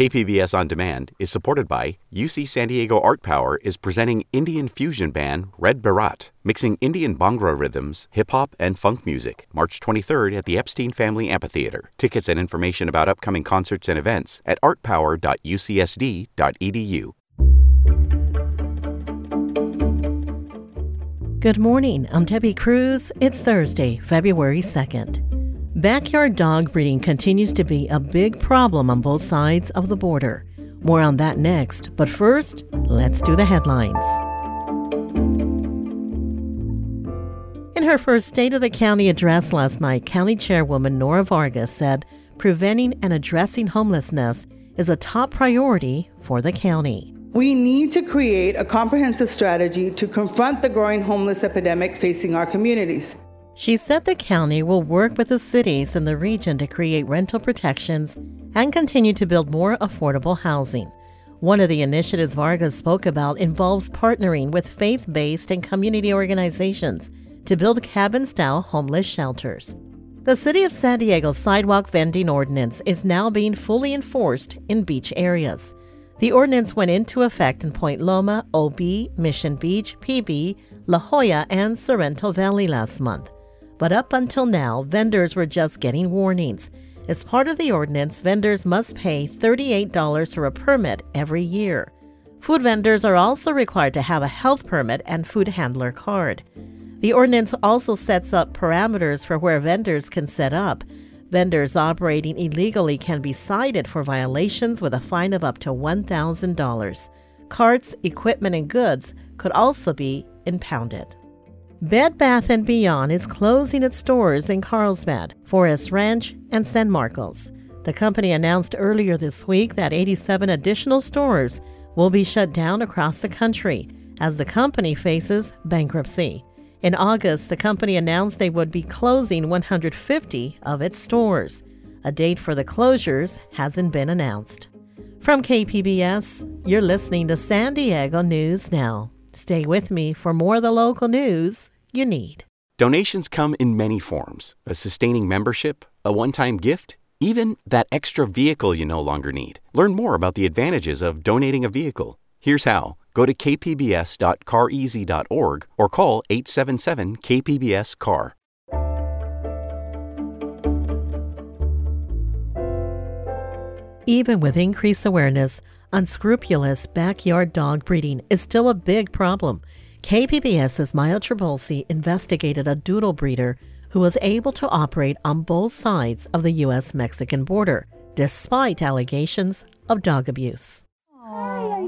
KPBS On Demand is supported by UC San Diego Art Power is presenting Indian fusion band Red Baraat, mixing Indian Bhangra rhythms, hip hop, and funk music, March 23rd at the Epstein Family Amphitheater. Tickets and information about upcoming concerts and events at artpower.ucsd.edu. Good morning. I'm Debbie Cruz. It's Thursday, February 2nd. Backyard dog breeding continues to be a big problem on both sides of the border. More on that next, but first, let's do the headlines. In her first State of the County address last night, County Chairwoman Nora Vargas said preventing and addressing homelessness is a top priority for the county. We need to create a comprehensive strategy to confront the growing homeless epidemic facing our communities. She said the county will work with the cities in the region to create rental protections and continue to build more affordable housing. One of the initiatives Vargas spoke about involves partnering with faith based and community organizations to build cabin style homeless shelters. The City of San Diego's sidewalk vending ordinance is now being fully enforced in beach areas. The ordinance went into effect in Point Loma, OB, Mission Beach, PB, La Jolla, and Sorrento Valley last month. But up until now, vendors were just getting warnings. As part of the ordinance, vendors must pay $38 for a permit every year. Food vendors are also required to have a health permit and food handler card. The ordinance also sets up parameters for where vendors can set up. Vendors operating illegally can be cited for violations with a fine of up to $1,000. Carts, equipment, and goods could also be impounded. Bed Bath & Beyond is closing its stores in Carlsbad, Forest Ranch, and San Marcos. The company announced earlier this week that 87 additional stores will be shut down across the country as the company faces bankruptcy. In August, the company announced they would be closing 150 of its stores. A date for the closures hasn't been announced. From KPBS, you're listening to San Diego News Now. Stay with me for more of the local news you need. Donations come in many forms a sustaining membership, a one time gift, even that extra vehicle you no longer need. Learn more about the advantages of donating a vehicle. Here's how go to kpbs.careasy.org or call 877 KPBS CAR. Even with increased awareness, unscrupulous backyard dog breeding is still a big problem. KPBS's Maya Trabulsi investigated a doodle breeder who was able to operate on both sides of the U.S. Mexican border, despite allegations of dog abuse. Hi,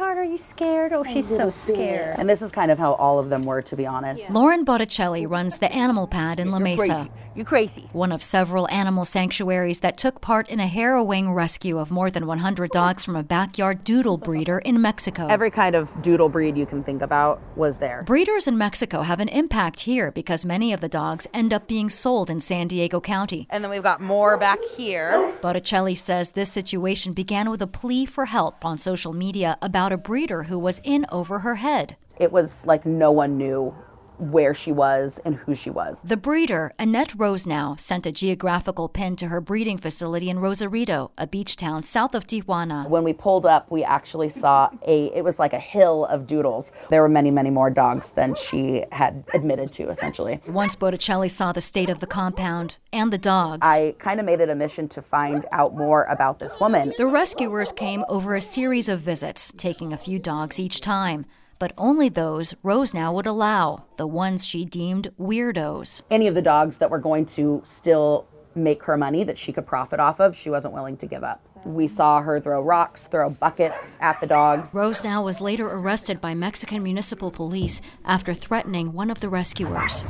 sweetheart. Are you scared? Oh, she's so scared. And this is kind of how all of them were, to be honest. Yeah. Lauren Botticelli runs the animal pad in La Mesa. You're crazy. You're crazy. One of several animal sanctuaries that took part in a harrowing rescue of more than 100 dogs from a backyard doodle breeder in Mexico. Every kind of doodle breed you can think about was there. Breeders in Mexico have an impact here because many of the dogs end up being sold in San Diego County. And then we've got more back here. Botticelli says this situation began with a plea for help on social media about a breeder who was in over her head. It was like no one knew where she was and who she was. The breeder, Annette Rosenau, sent a geographical pin to her breeding facility in Rosarito, a beach town south of Tijuana. When we pulled up, we actually saw a, it was like a hill of doodles. There were many, many more dogs than she had admitted to, essentially. Once Botticelli saw the state of the compound and the dogs, I kind of made it a mission to find out more about this woman. The rescuers came over a series of visits, taking a few dogs each time but only those Rosenau would allow, the ones she deemed weirdos. Any of the dogs that were going to still make her money that she could profit off of, she wasn't willing to give up. We saw her throw rocks, throw buckets at the dogs. Rosenau was later arrested by Mexican municipal police after threatening one of the rescuers.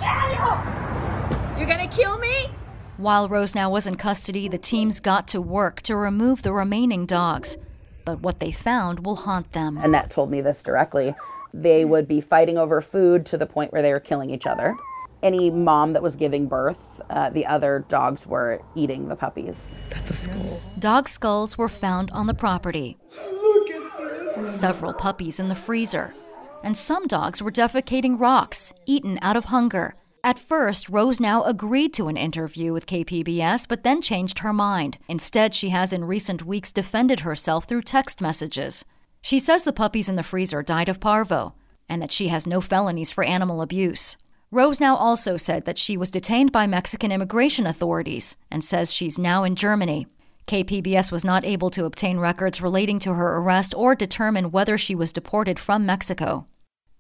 You're gonna kill me? While Rosenau was in custody, the teams got to work to remove the remaining dogs. But what they found will haunt them. Annette told me this directly. They would be fighting over food to the point where they were killing each other. Any mom that was giving birth, uh, the other dogs were eating the puppies. That's a skull. Dog skulls were found on the property. Look at this. Several puppies in the freezer. And some dogs were defecating rocks, eaten out of hunger. At first, Rosenau agreed to an interview with KPBS, but then changed her mind. Instead, she has in recent weeks defended herself through text messages. She says the puppies in the freezer died of parvo and that she has no felonies for animal abuse. Rosenau also said that she was detained by Mexican immigration authorities and says she's now in Germany. KPBS was not able to obtain records relating to her arrest or determine whether she was deported from Mexico.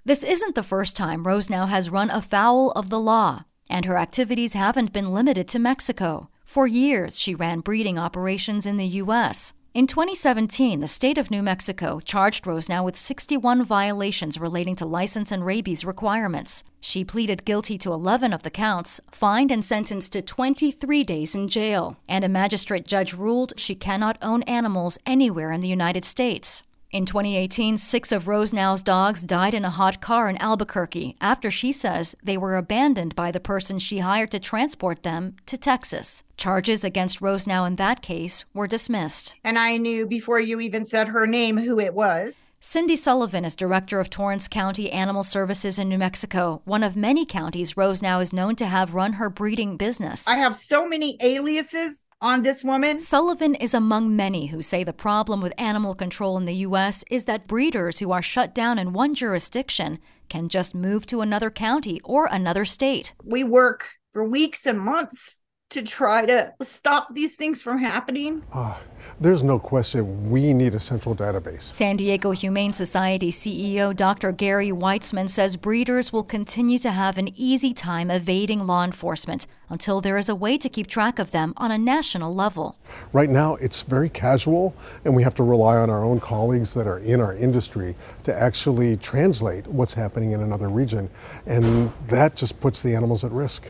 This isn't the first time Rosenau has run afoul of the law, and her activities haven't been limited to Mexico. For years, she ran breeding operations in the U.S. In 2017, the state of New Mexico charged Rosenau with 61 violations relating to license and rabies requirements. She pleaded guilty to 11 of the counts, fined and sentenced to 23 days in jail, and a magistrate judge ruled she cannot own animals anywhere in the United States. In 2018, six of Rosenau's dogs died in a hot car in Albuquerque after she says they were abandoned by the person she hired to transport them to Texas. Charges against Rosenau in that case were dismissed. And I knew before you even said her name who it was. Cindy Sullivan is director of Torrance County Animal Services in New Mexico, one of many counties Rosenau is known to have run her breeding business. I have so many aliases on this woman. Sullivan is among many who say the problem with animal control in the U.S. is that breeders who are shut down in one jurisdiction can just move to another county or another state. We work for weeks and months to try to stop these things from happening. Uh, there's no question we need a central database. San Diego Humane Society CEO Dr. Gary Weitzman says breeders will continue to have an easy time evading law enforcement until there is a way to keep track of them on a national level. Right now, it's very casual, and we have to rely on our own colleagues that are in our industry to actually translate what's happening in another region, and that just puts the animals at risk.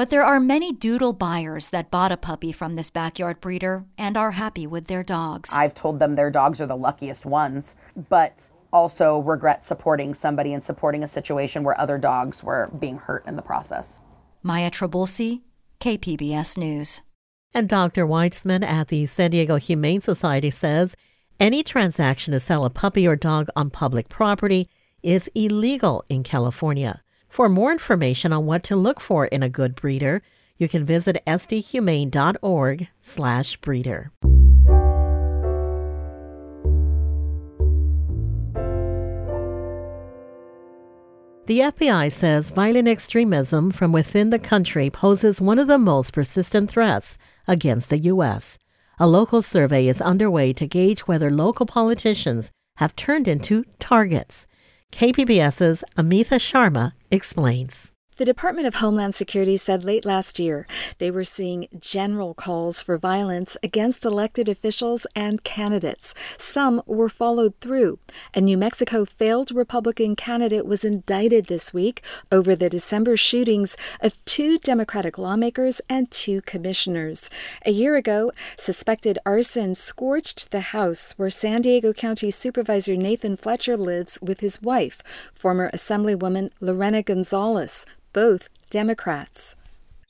But there are many doodle buyers that bought a puppy from this backyard breeder and are happy with their dogs. I've told them their dogs are the luckiest ones, but also regret supporting somebody and supporting a situation where other dogs were being hurt in the process. Maya Trabulsi, KPBS News. And Dr. Weitzman at the San Diego Humane Society says any transaction to sell a puppy or dog on public property is illegal in California. For more information on what to look for in a good breeder, you can visit sdhumane.org slash breeder. The FBI says violent extremism from within the country poses one of the most persistent threats against the U.S. A local survey is underway to gauge whether local politicians have turned into targets. KPBS's Amita Sharma explains. The Department of Homeland Security said late last year they were seeing general calls for violence against elected officials and candidates. Some were followed through. A New Mexico failed Republican candidate was indicted this week over the December shootings of two Democratic lawmakers and two commissioners. A year ago, suspected arson scorched the house where San Diego County Supervisor Nathan Fletcher lives with his wife, former Assemblywoman Lorena Gonzalez both Democrats.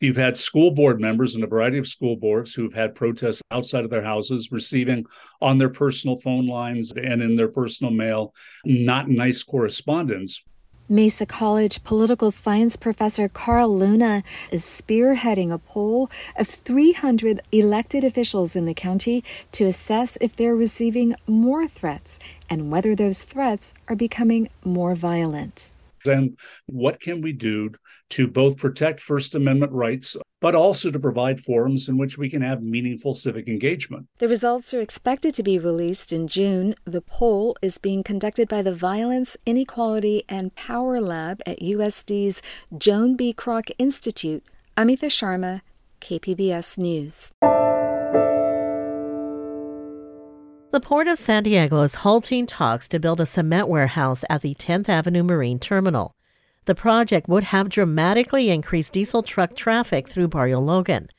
You've had school board members and a variety of school boards who've had protests outside of their houses, receiving on their personal phone lines and in their personal mail not nice correspondence. Mesa College political science professor Carl Luna is spearheading a poll of 300 elected officials in the county to assess if they're receiving more threats and whether those threats are becoming more violent. And what can we do to both protect First Amendment rights, but also to provide forums in which we can have meaningful civic engagement? The results are expected to be released in June. The poll is being conducted by the Violence, Inequality, and Power Lab at USD's Joan B. Kroc Institute. Amita Sharma, KPBS News. The Port of San Diego is halting talks to build a cement warehouse at the 10th Avenue Marine Terminal. The project would have dramatically increased diesel truck traffic through Barrio Logan.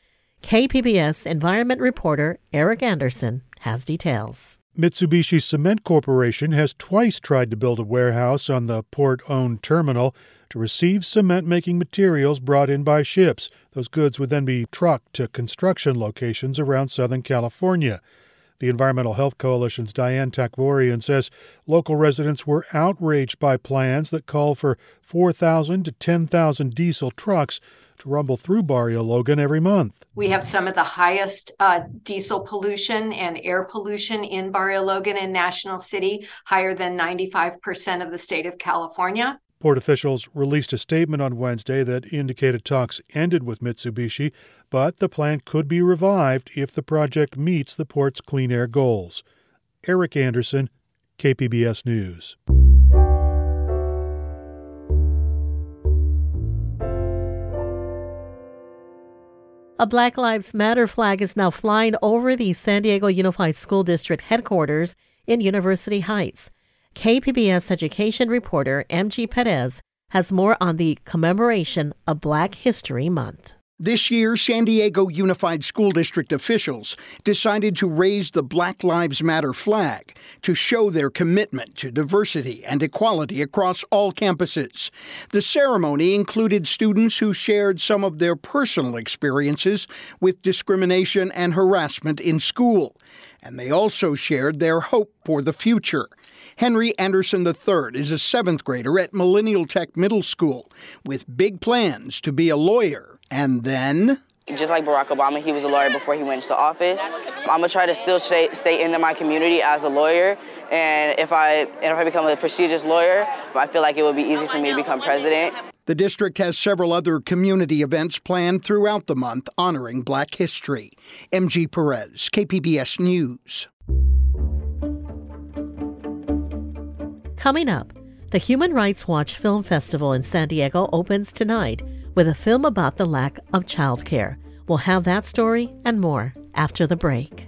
KPBS environment reporter Eric Anderson has details. Mitsubishi Cement Corporation has twice tried to build a warehouse on the port owned terminal to receive cement making materials brought in by ships. Those goods would then be trucked to construction locations around Southern California. The Environmental Health Coalition's Diane Takvorian says local residents were outraged by plans that call for 4,000 to 10,000 diesel trucks to rumble through Barrio Logan every month. We have some of the highest uh, diesel pollution and air pollution in Barrio Logan and National City, higher than 95% of the state of California. Port officials released a statement on Wednesday that indicated talks ended with Mitsubishi, but the plant could be revived if the project meets the port's clean air goals. Eric Anderson, KPBS News. A Black Lives Matter flag is now flying over the San Diego Unified School District headquarters in University Heights. KPBS education reporter MG Perez has more on the commemoration of Black History Month. This year, San Diego Unified School District officials decided to raise the Black Lives Matter flag to show their commitment to diversity and equality across all campuses. The ceremony included students who shared some of their personal experiences with discrimination and harassment in school, and they also shared their hope for the future. Henry Anderson III is a seventh grader at Millennial Tech Middle School with big plans to be a lawyer and then just like Barack Obama, he was a lawyer before he went into office. I'm gonna try to still stay, stay in my community as a lawyer. And if I and if I become a prestigious lawyer, I feel like it would be easy for me to become president. The district has several other community events planned throughout the month honoring Black history. MG Perez, KPBS News. Coming up, the Human Rights Watch Film Festival in San Diego opens tonight with a film about the lack of childcare. We'll have that story and more after the break.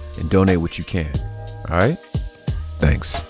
and donate what you can. All right? Thanks.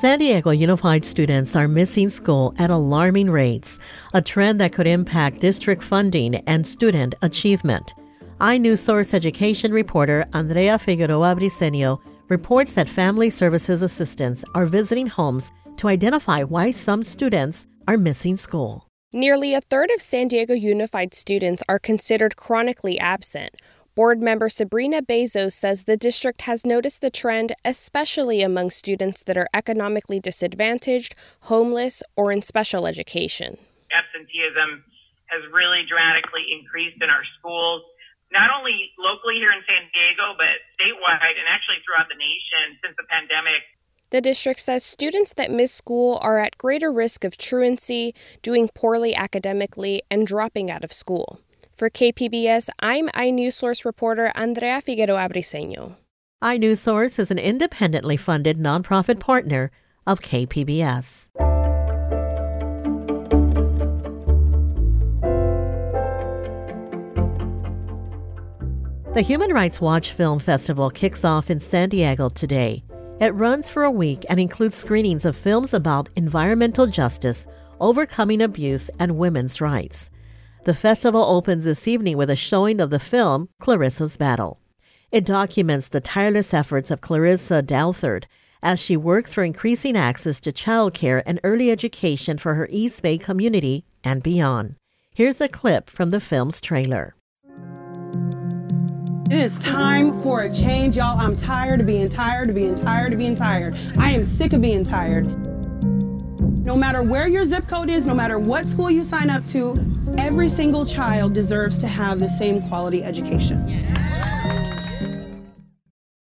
San Diego Unified students are missing school at alarming rates, a trend that could impact district funding and student achievement. iNewsSource education reporter Andrea Figueroa Briceño reports that family services assistants are visiting homes to identify why some students are missing school. Nearly a third of San Diego Unified students are considered chronically absent. Board member Sabrina Bazzo says the district has noticed the trend, especially among students that are economically disadvantaged, homeless, or in special education. Absenteeism has really dramatically increased in our schools, not only locally here in San Diego, but statewide and actually throughout the nation since the pandemic. The district says students that miss school are at greater risk of truancy, doing poorly academically, and dropping out of school. For KPBS, I'm iNewsSource reporter Andrea Figueroa Briceño. iNewsSource is an independently funded nonprofit partner of KPBS. The Human Rights Watch Film Festival kicks off in San Diego today. It runs for a week and includes screenings of films about environmental justice, overcoming abuse, and women's rights. The festival opens this evening with a showing of the film Clarissa's Battle. It documents the tireless efforts of Clarissa Doutherd as she works for increasing access to childcare and early education for her East Bay community and beyond. Here's a clip from the film's trailer. It is time for a change, y'all. I'm tired of being tired of being tired of being tired. I am sick of being tired. No matter where your zip code is, no matter what school you sign up to, every single child deserves to have the same quality education.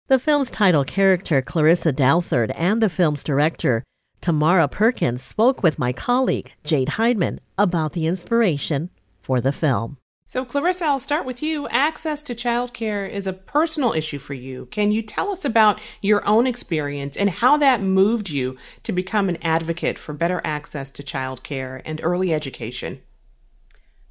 The film's title character, Clarissa Doutherd, and the film's director, Tamara Perkins, spoke with my colleague, Jade Hindman, about the inspiration for the film. So, Clarissa, I'll start with you. Access to childcare is a personal issue for you. Can you tell us about your own experience and how that moved you to become an advocate for better access to childcare and early education?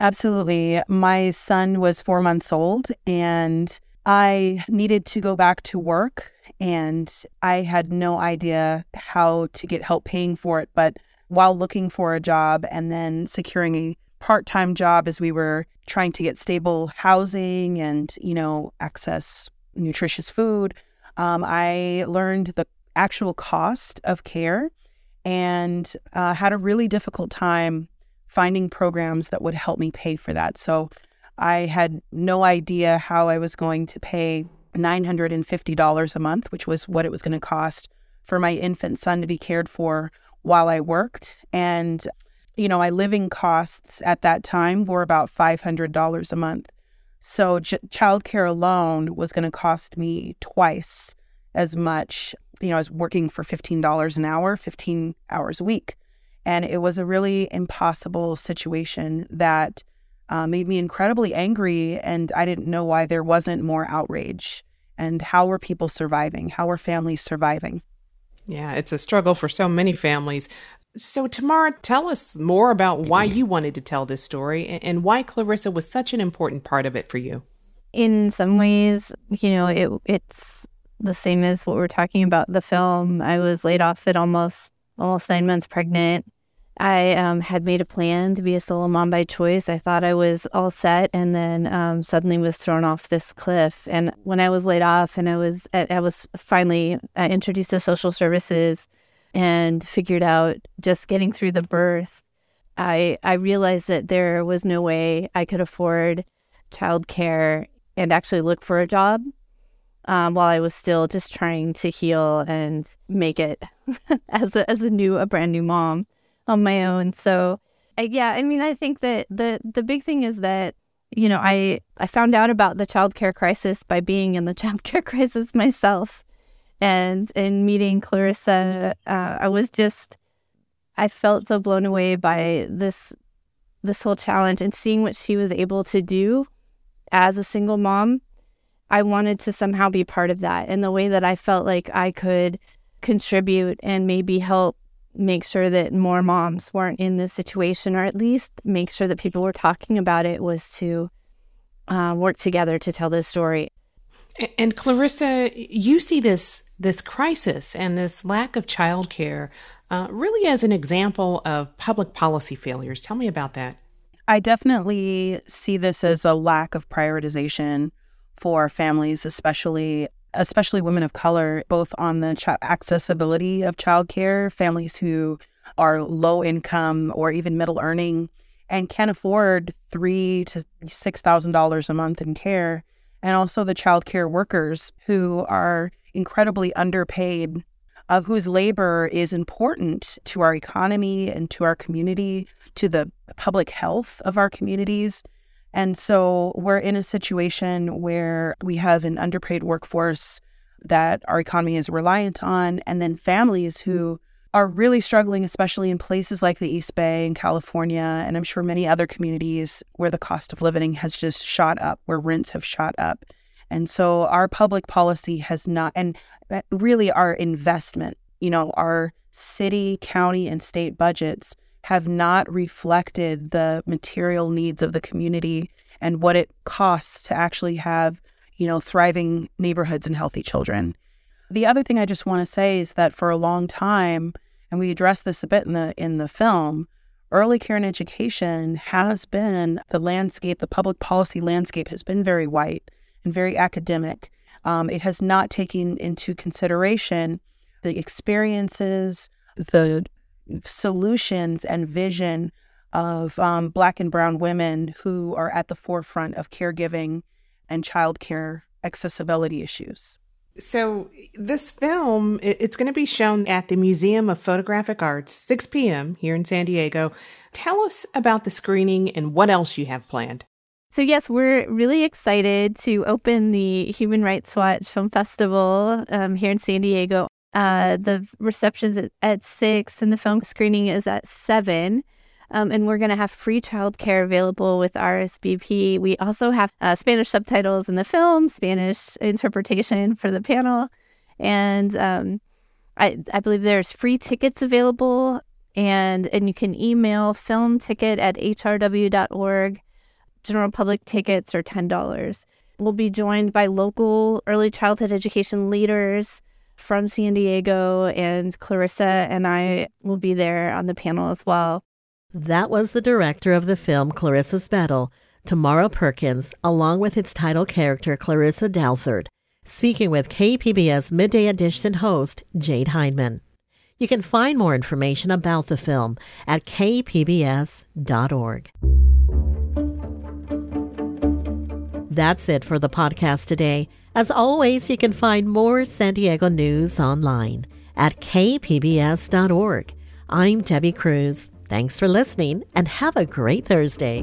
Absolutely. My son was four months old and I needed to go back to work and I had no idea how to get help paying for it. But while looking for a job and then securing a part time job as we were trying to get stable housing and, you know, access nutritious food, um, I learned the actual cost of care and uh, had a really difficult time finding programs that would help me pay for that. So I had no idea how I was going to pay $950 a month, which was what it was going to cost for my infant son to be cared for while I worked. And, you know, my living costs at that time were about $500 a month. So ch- childcare alone was going to cost me twice as much. You know, I was working for $15 an hour, 15 hours a week. And it was a really impossible situation that uh, made me incredibly angry. And I didn't know why there wasn't more outrage. And how were people surviving? How were families surviving? Yeah, it's a struggle for so many families. So, Tamara, tell us more about why you wanted to tell this story and why Clarissa was such an important part of it for you. In some ways, you know, it, it's the same as what we're talking about the film. I was laid off at almost almost nine months pregnant. I um, had made a plan to be a solo mom by choice. I thought I was all set, and then um, suddenly was thrown off this cliff. And when I was laid off, and I was I was finally uh, introduced to social services, and figured out just getting through the birth, I I realized that there was no way I could afford childcare and actually look for a job um, while I was still just trying to heal and make it as a, as a new a brand new mom on my own. So, I, yeah, I mean, I think that the the big thing is that you know I I found out about the childcare crisis by being in the childcare crisis myself, and in meeting Clarissa, uh, I was just I felt so blown away by this this whole challenge and seeing what she was able to do as a single mom. I wanted to somehow be part of that in the way that I felt like I could contribute and maybe help make sure that more moms weren't in this situation, or at least make sure that people were talking about it, was to uh, work together to tell this story. And Clarissa, you see this this crisis and this lack of childcare uh, really as an example of public policy failures. Tell me about that. I definitely see this as a lack of prioritization for families, especially especially women of color, both on the ch- accessibility of childcare, families who are low income or even middle earning and can afford three to six thousand dollars a month in care, and also the childcare workers who are incredibly underpaid, uh, whose labor is important to our economy and to our community, to the public health of our communities. And so we're in a situation where we have an underpaid workforce that our economy is reliant on, and then families who are really struggling, especially in places like the East Bay in California, and I'm sure many other communities where the cost of living has just shot up, where rents have shot up. And so our public policy has not, and uh, really our investment, you know, our city, county, and state budgets have not reflected the material needs of the community and what it costs to actually have, you know, thriving neighborhoods and healthy children. The other thing I just want to say is that for a long time, and we address this a bit in the in the film, early care and education has been the landscape, the public policy landscape has been very white and very academic. Um, it has not taken into consideration the experiences, the solutions and vision of um, Black and Brown women who are at the forefront of caregiving and childcare accessibility issues. So, this film, it's going to be shown at the Museum of Photographic Arts, 6 p.m. here in San Diego. Tell us about the screening and what else you have planned. So, yes, we're really excited to open the Human Rights Watch Film Festival um, here in San Diego. Uh, the reception's at, at, 6 and the film screening is at 7. Um, and we're going to have free childcare available with RSVP. We also have uh, Spanish subtitles in the film, Spanish interpretation for the panel, and um, I, I believe there's free tickets available. And and you can email film ticket at hrw.org. General public tickets are ten dollars. We'll be joined by local early childhood education leaders from San Diego, and Clarissa and I will be there on the panel as well. That was the director of the film Clarissa's Battle, Tamara Perkins, along with its title character Clarissa Doutherd, speaking with KPBS Midday Edition host Jade Hindman. You can find more information about the film at kpbs.org. That's it for the podcast today. As always, you can find more San Diego news online at kpbs.org. I'm Debbie Cruz. Thanks for listening and have a great Thursday.